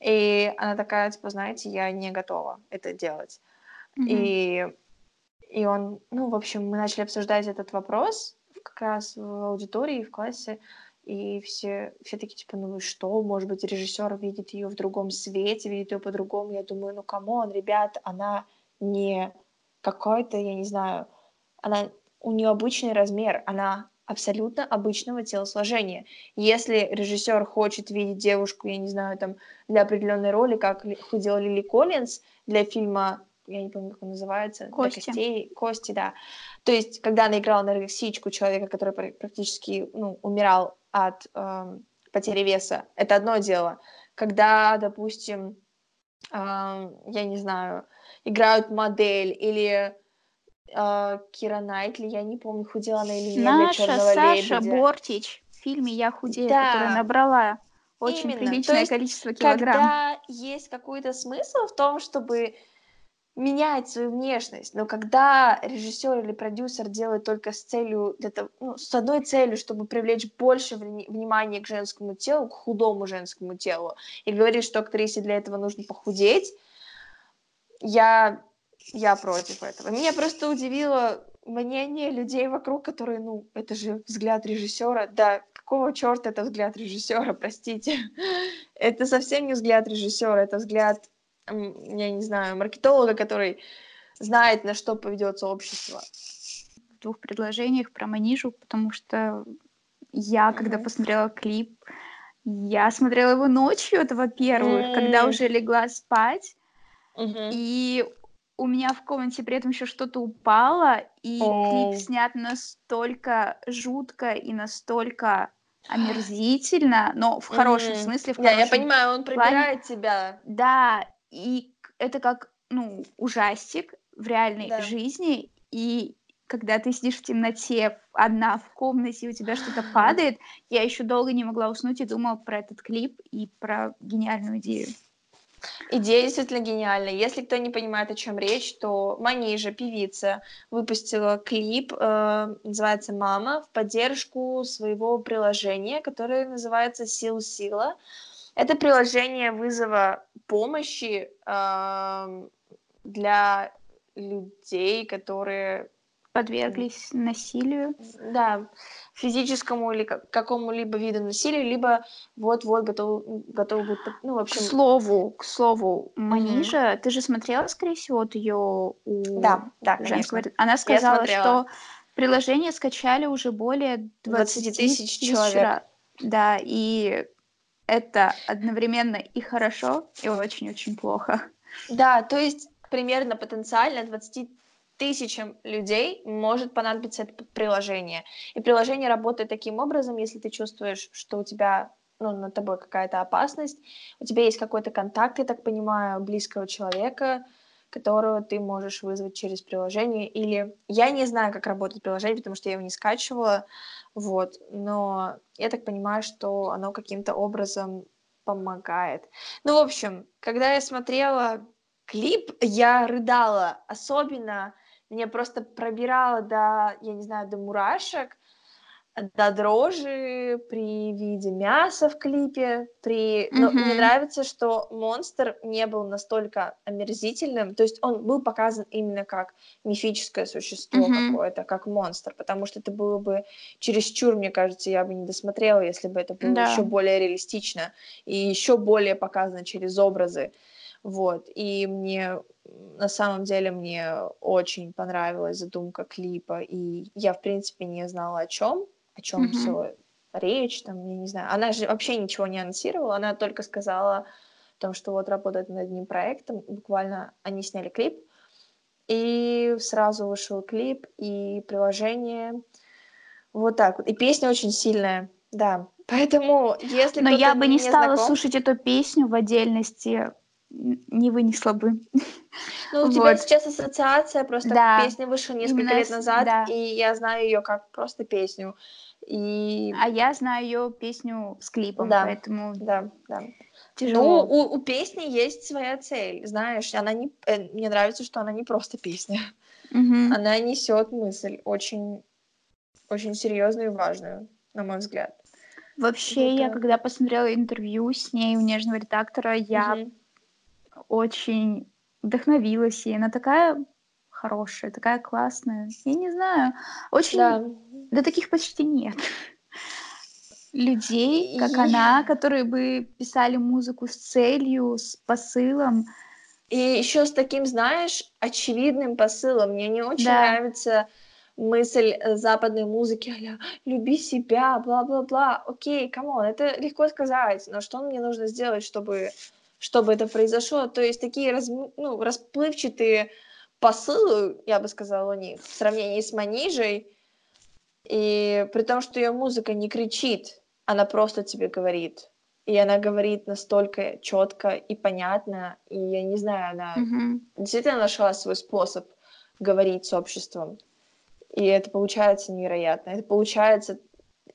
Speaker 1: И она такая, типа, знаете, я не готова это делать. Mm-hmm. И, и он, ну, в общем, мы начали обсуждать этот вопрос как раз в аудитории, в классе, и все, все такие, типа, ну что, может быть, режиссер видит ее в другом свете, видит ее по-другому. Я думаю, ну, come on, ребят, она не какой-то, я не знаю, она, у нее обычный размер, она абсолютно обычного телосложения. Если режиссер хочет видеть девушку, я не знаю, там, для определенной роли, как худела Лили Коллинз для фильма, я не помню, как он называется,
Speaker 2: Кости.
Speaker 1: для костей, Кости, да. То есть, когда она играла на рексичку человека, который практически ну, умирал от э, потери веса, это одно дело. Когда, допустим, э, я не знаю, играют модель или э, Кира Найтли, я не помню, худела она или нет
Speaker 2: Наша для Саша лебедя. Бортич в фильме «Я худею», да. которая набрала очень Именно. приличное есть, количество килограмм.
Speaker 1: Когда есть какой-то смысл в том, чтобы менять свою внешность, но когда режиссер или продюсер делает только с целью, того, ну, с одной целью, чтобы привлечь больше внимания к женскому телу, к худому женскому телу, и говорит, что актрисе для этого нужно похудеть, я, я против этого. Меня просто удивило мнение людей вокруг, которые, ну, это же взгляд режиссера, да, какого черта это взгляд режиссера, простите. это совсем не взгляд режиссера, это взгляд я не знаю, маркетолога, который знает, на что поведется общество.
Speaker 2: В двух предложениях про Манижу, потому что я, mm-hmm. когда посмотрела клип, я смотрела его ночью, это во-первых, mm-hmm. когда уже легла спать, mm-hmm. и у меня в комнате при этом еще что-то упало, и oh. клип снят настолько жутко и настолько омерзительно, но в хорошем mm-hmm. смысле. В
Speaker 1: хорошем yeah, я понимаю, он пробирает плане. тебя.
Speaker 2: Да, и это как, ну, ужастик в реальной да. жизни, и когда ты сидишь в темноте одна в комнате, и у тебя что-то падает, я еще долго не могла уснуть и думала про этот клип и про гениальную идею.
Speaker 1: Идея действительно гениальная. Если кто не понимает, о чем речь, то Манижа, певица, выпустила клип, э, называется «Мама», в поддержку своего приложения, которое называется «Сил Сила». Это приложение вызова помощи э, для людей, которые
Speaker 2: подверглись насилию.
Speaker 1: Да, физическому или какому-либо виду насилия, либо вот-вот готовы, готовы быть, ну, в общем...
Speaker 2: К слову, к слову, Манижа, mm-hmm. ты же смотрела, скорее всего, от ее у
Speaker 1: да, да, женского... Конечно.
Speaker 2: Она сказала, что приложение скачали уже более 20, 20 тысяч человек. Да, и это одновременно и хорошо, и очень-очень плохо.
Speaker 1: Да, то есть примерно потенциально 20 тысячам людей может понадобиться это приложение. И приложение работает таким образом, если ты чувствуешь, что у тебя ну, над тобой какая-то опасность, у тебя есть какой-то контакт, я так понимаю, близкого человека, которого ты можешь вызвать через приложение. Или я не знаю, как работает приложение, потому что я его не скачивала, вот, но я так понимаю, что оно каким-то образом помогает. Ну, в общем, когда я смотрела клип, я рыдала, особенно меня просто пробирало до, я не знаю, до мурашек, до дрожи при виде мяса в клипе, при... Mm-hmm. Но мне нравится, что монстр не был настолько омерзительным, то есть он был показан именно как мифическое существо mm-hmm. какое-то, как монстр, потому что это было бы чересчур, мне кажется, я бы не досмотрела, если бы это было да. еще более реалистично и еще более показано через образы, вот, и мне на самом деле мне очень понравилась задумка клипа, и я, в принципе, не знала о чем, о чем mm-hmm. все речь, там, я не знаю. Она же вообще ничего не анонсировала, она только сказала о том, что вот работает над одним проектом, буквально они сняли клип, и сразу вышел клип и приложение. Вот так вот. И песня очень сильная, да. Поэтому, если
Speaker 2: Но я бы не, стала знаком... слушать эту песню в отдельности, не вынесла бы.
Speaker 1: Ну, у вот. тебя сейчас ассоциация, просто да. песня вышла несколько Именно лет назад, да. и я знаю ее как просто песню. И...
Speaker 2: А я знаю ее песню с клипом,
Speaker 1: да.
Speaker 2: поэтому...
Speaker 1: Да, да. Тяжело. Ну, у, у песни есть своя цель, знаешь, она не... Э, мне нравится, что она не просто песня.
Speaker 2: Угу.
Speaker 1: Она несет мысль очень, очень серьезную и важную, на мой взгляд.
Speaker 2: Вообще, вот, я да. когда посмотрела интервью с ней у нежного редактора, я угу очень вдохновилась ей. Она такая хорошая, такая классная. Я не знаю, очень... Да, да таких почти нет людей, как и... она, которые бы писали музыку с целью, с посылом.
Speaker 1: И еще с таким, знаешь, очевидным посылом. Мне не очень да. нравится мысль э, западной музыки, а люби себя, бла-бла-бла. Окей, come on, это легко сказать, но что мне нужно сделать, чтобы чтобы это произошло. То есть такие раз, ну, расплывчатые посылы, я бы сказала, у них в сравнении с Манижей. И при том, что ее музыка не кричит, она просто тебе говорит. И она говорит настолько четко и понятно. И я не знаю, она
Speaker 2: mm-hmm.
Speaker 1: действительно нашла свой способ говорить с обществом. И это получается невероятно. Это получается,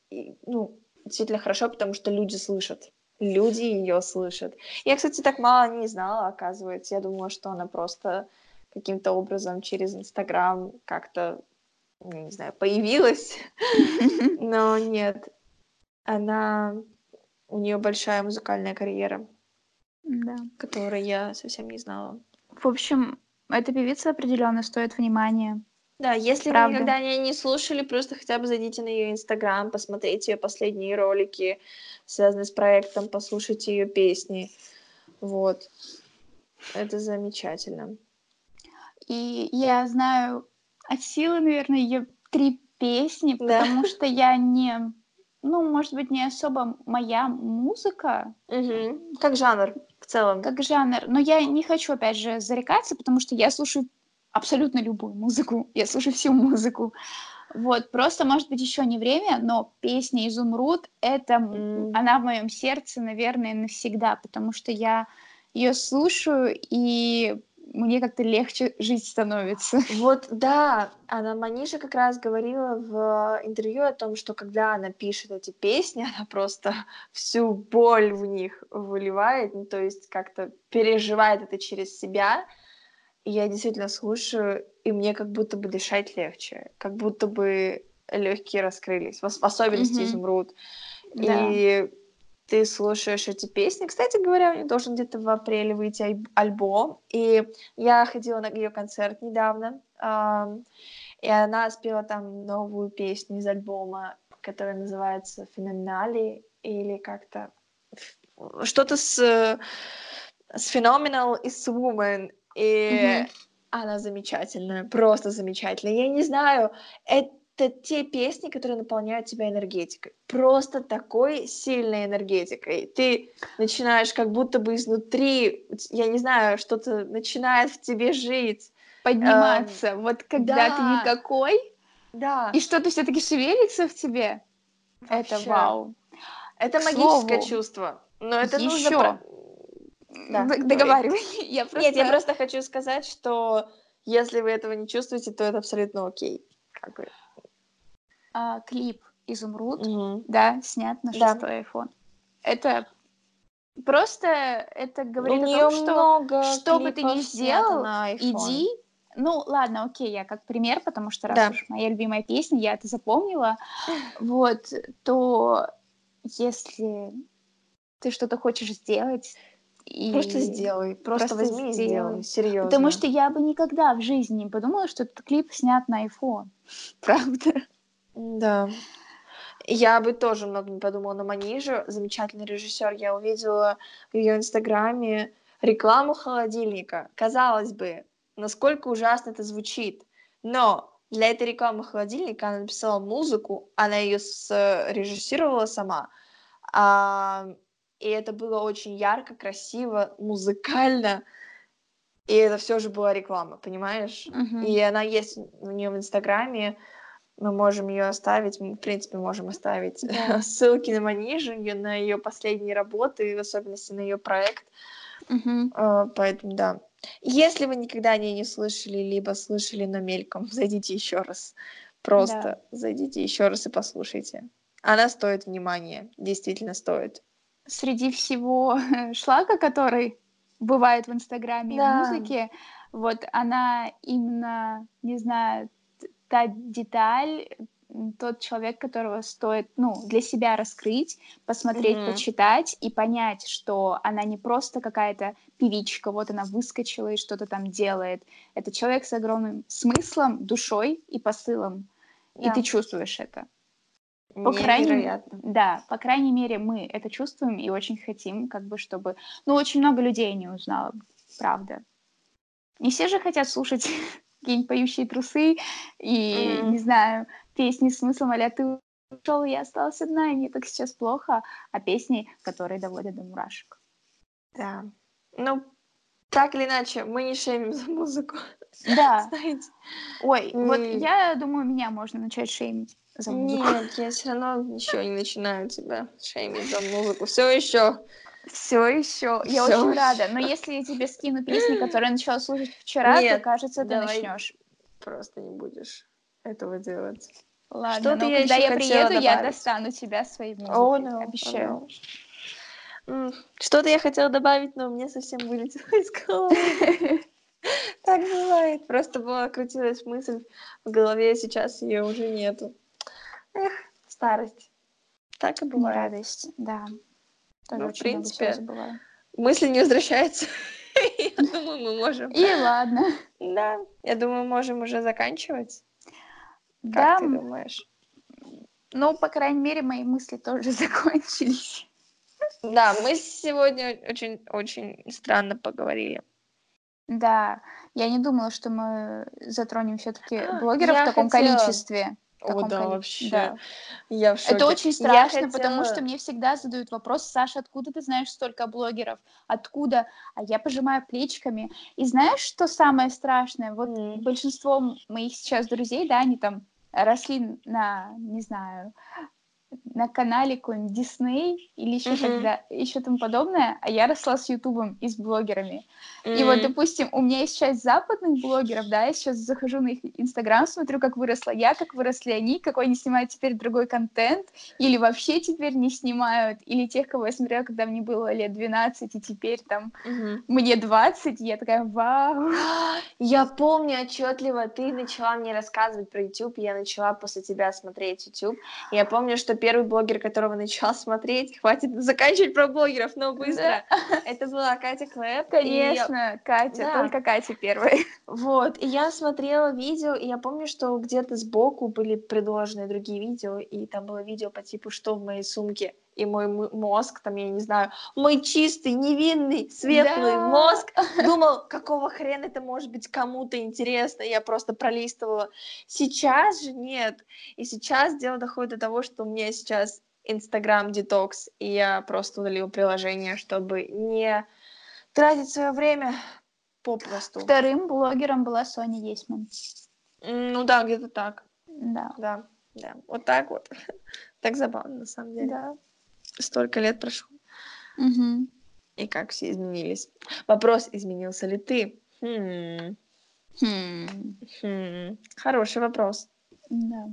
Speaker 1: ну, действительно хорошо, потому что люди слышат люди ее слышат. Я, кстати, так мало не знала, оказывается. Я думала, что она просто каким-то образом через Инстаграм как-то, я не знаю, появилась. Но нет. Она... У нее большая музыкальная карьера.
Speaker 2: Да.
Speaker 1: Которую я совсем не знала.
Speaker 2: В общем, эта певица определенно стоит внимания.
Speaker 1: Да, если Правда. вы никогда не, не слушали, просто хотя бы зайдите на ее инстаграм, посмотрите ее последние ролики, связанные с проектом, послушайте ее песни. Вот. Это замечательно.
Speaker 2: И я знаю от силы, наверное, ее три песни, да. потому что я не, ну, может быть, не особо моя музыка.
Speaker 1: Угу. Как жанр в целом.
Speaker 2: Как жанр. Но я не хочу, опять же, зарекаться, потому что я слушаю абсолютно любую музыку, я слушаю всю музыку. Вот, просто, может быть, еще не время, но песня «Изумруд» — это, mm. она в моем сердце, наверное, навсегда, потому что я ее слушаю, и мне как-то легче жить становится.
Speaker 1: Вот, да, она Маниша как раз говорила в интервью о том, что когда она пишет эти песни, она просто всю боль в них выливает, ну, то есть как-то переживает это через себя, и я действительно слушаю, и мне как будто бы дышать легче, как будто бы легкие раскрылись, в особенности mm-hmm. изумруд. Да. И ты слушаешь эти песни. Кстати говоря, у них должен где-то в апреле выйти альбом. И я ходила на ее концерт недавно, и она спела там новую песню из альбома, которая называется «Феноменали» или как-то что-то с, с «Phenomenal» и с «Woman». И угу. она замечательная, просто замечательная. Я не знаю, это те песни, которые наполняют тебя энергетикой. Просто такой сильной энергетикой. Ты начинаешь как будто бы изнутри, я не знаю, что-то начинает в тебе жить.
Speaker 2: Подниматься. Эм, вот когда да. ты никакой,
Speaker 1: да.
Speaker 2: и что-то все-таки шевелится в тебе. Вообще. Это вау.
Speaker 1: Это К магическое слову, чувство. Но это еще. нужно
Speaker 2: да, договаривай.
Speaker 1: Я просто... Нет, я просто хочу сказать, что если вы этого не чувствуете, то это абсолютно окей. Как бы.
Speaker 2: а, клип «Изумруд», угу. да, снят на шестой да. iPhone. Это просто это говорит
Speaker 1: У
Speaker 2: о том, что что бы ты ни сделал, иди. Ну, ладно, окей, я как пример, потому что раз да. уж моя любимая песня, я это запомнила, вот, то если ты что-то хочешь сделать,
Speaker 1: и... Просто сделай, просто, просто возьми сделай. и сделай, серьезно.
Speaker 2: Потому что я бы никогда в жизни не подумала, что этот клип снят на iPhone. Правда?
Speaker 1: Да. Я бы тоже много не подумала на Манижу. Замечательный режиссер. Я увидела в ее инстаграме рекламу холодильника. Казалось бы, насколько ужасно это звучит, но для этой рекламы холодильника она написала музыку, она ее режиссировала сама, а, и это было очень ярко, красиво, музыкально, и это все же была реклама, понимаешь? Uh-huh. И она есть у нее в Инстаграме, мы можем ее оставить, мы, в принципе, можем оставить yeah. ссылки на Манижу, на ее последние работы, в особенности на ее проект. Uh-huh. Uh, поэтому, да. Если вы никогда о ней не слышали, либо слышали, но мельком, зайдите еще раз. Просто да. зайдите еще раз и послушайте. Она стоит внимания, действительно стоит.
Speaker 2: Среди всего шлака, который бывает в Инстаграме да. и в музыке, вот она именно, не знаю, та деталь, тот человек, которого стоит, ну, для себя раскрыть, посмотреть, mm-hmm. почитать и понять, что она не просто какая-то певичка, вот она выскочила и что-то там делает. Это человек с огромным смыслом, душой и посылом. Да. И ты чувствуешь это. По крайней, да, по крайней мере, мы это чувствуем и очень хотим, как бы, чтобы... Ну, очень много людей не узнало, правда. Не все же хотят слушать какие-нибудь поющие трусы и, mm. не знаю, песни с смыслом, а ты ушел, я осталась одна, и мне так сейчас плохо, а песни, которые доводят до мурашек.
Speaker 1: Да. Ну, так или иначе, мы не шеймим за музыку.
Speaker 2: Да. Знаете? Ой, mm. вот я думаю, меня можно начать шеймить за музыку.
Speaker 1: Нет, я все равно еще не начинаю тебя шеймить за музыку. Все еще
Speaker 2: все еще. Я Всё очень рада. Но если я тебе скину песни, которые я начала слушать вчера, Нет, то кажется, ты начнешь.
Speaker 1: Просто не будешь этого делать.
Speaker 2: Ладно, Что-то но я когда я приеду, добавить. я достану тебя своей музыкой. Oh, no, Обещаю.
Speaker 1: Oh, no. Что-то я хотела добавить, но мне совсем вылетело из головы. Так бывает. Просто была крутилась мысль в голове, сейчас ее уже нету. Эх, старость. Так и бывает.
Speaker 2: Радость, да.
Speaker 1: Тоже ну, в принципе, мысли не возвращаются. Я думаю, мы можем.
Speaker 2: И ладно.
Speaker 1: Да, я думаю, можем уже заканчивать. Как ты думаешь?
Speaker 2: Ну, по крайней мере, мои мысли тоже закончились.
Speaker 1: Да, мы сегодня очень-очень странно поговорили.
Speaker 2: Да, я не думала, что мы затронем все-таки а, блогеров в таком хотела... количестве.
Speaker 1: О, да, вообще. Да. Я в
Speaker 2: шоке. Это очень страшно, хотела... потому что мне всегда задают вопрос, Саша, откуда ты знаешь столько блогеров? Откуда? А я пожимаю плечиками. И знаешь, что самое страшное? Вот mm. большинство моих сейчас друзей, да, они там росли на, не знаю, на канале какой-нибудь Дисней или еще mm-hmm. тогда, еще тому подобное, а я росла с Ютубом и с блогерами. Mm-hmm. И вот, допустим, у меня есть часть западных блогеров, да, я сейчас захожу на их Инстаграм, смотрю, как выросла я, как выросли они, какой они снимают теперь другой контент, или вообще теперь не снимают, или тех, кого я смотрела, когда мне было лет 12, и теперь там mm-hmm. мне 20, и я такая, вау.
Speaker 1: Я помню отчетливо, ты начала мне рассказывать про YouTube, я начала после тебя смотреть YouTube, я помню, что первый блогер, которого начала смотреть, хватит заканчивать про блогеров, но быстро. Да. Это была Катя Клэп.
Speaker 2: Конечно, я... Катя, да. только Катя первая.
Speaker 1: Вот, и я смотрела видео, и я помню, что где-то сбоку были предложены другие видео, и там было видео по типу «Что в моей сумке?» И мой мозг, там, я не знаю, мой чистый, невинный, светлый да. мозг думал, какого хрена это может быть кому-то интересно, я просто пролистывала. Сейчас же нет. И сейчас дело доходит до того, что у меня сейчас Инстаграм детокс, и я просто удалила приложение, чтобы не тратить свое время попросту.
Speaker 2: Вторым блогером была Соня Есман.
Speaker 1: Ну да, где-то так.
Speaker 2: Да.
Speaker 1: Да, да. Вот так вот. Так забавно, на самом деле. Да столько лет прошло.
Speaker 2: Угу.
Speaker 1: И как все изменились. Вопрос, изменился ли ты? Хм.
Speaker 2: Хм.
Speaker 1: Хм. Хороший вопрос.
Speaker 2: Да.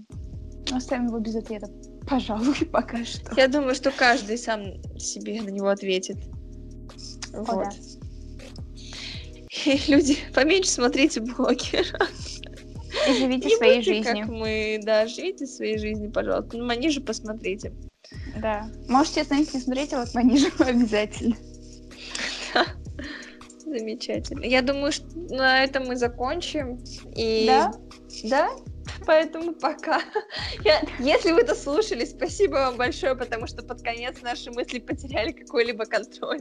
Speaker 2: Оставим его без ответа. Пожалуй, пока что.
Speaker 1: Я думаю, что каждый сам себе на него ответит. О, вот. Да. И люди, поменьше смотрите блогера.
Speaker 2: И живите Не своей жизнью.
Speaker 1: как мы, да, живите своей жизнью, пожалуйста. Ну, они же посмотрите.
Speaker 2: Да. Можете остановить не смотреть, а вот пониже обязательно.
Speaker 1: Замечательно. Я думаю, что на этом мы закончим. И...
Speaker 2: Да?
Speaker 1: Да? Поэтому пока. Я, если вы это слушали, спасибо вам большое, потому что под конец наши мысли потеряли какой-либо контроль.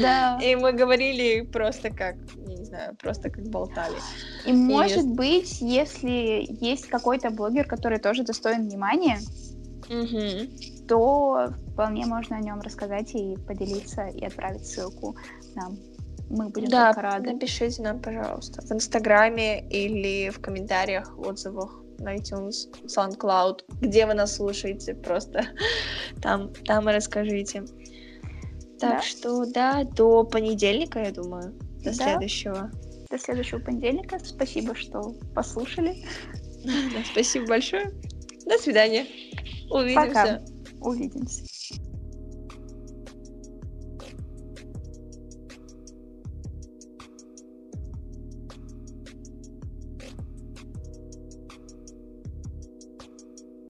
Speaker 2: Да.
Speaker 1: И мы говорили просто как, я не знаю, просто как болтали.
Speaker 2: И, И может быть, если есть какой-то блогер, который тоже достоин внимания,
Speaker 1: угу.
Speaker 2: То вполне можно о нем рассказать и поделиться, и отправить ссылку нам. Мы будем
Speaker 1: да,
Speaker 2: только рады.
Speaker 1: напишите нам, пожалуйста, в Инстаграме или в комментариях, отзывах на iTunes, SoundCloud, где вы нас слушаете, просто там, там и расскажите. Так да? что, да, до понедельника, я думаю, до да. следующего.
Speaker 2: До следующего понедельника. Спасибо, что послушали.
Speaker 1: Спасибо большое. До свидания. Увидимся.
Speaker 2: Пока. Увидимся.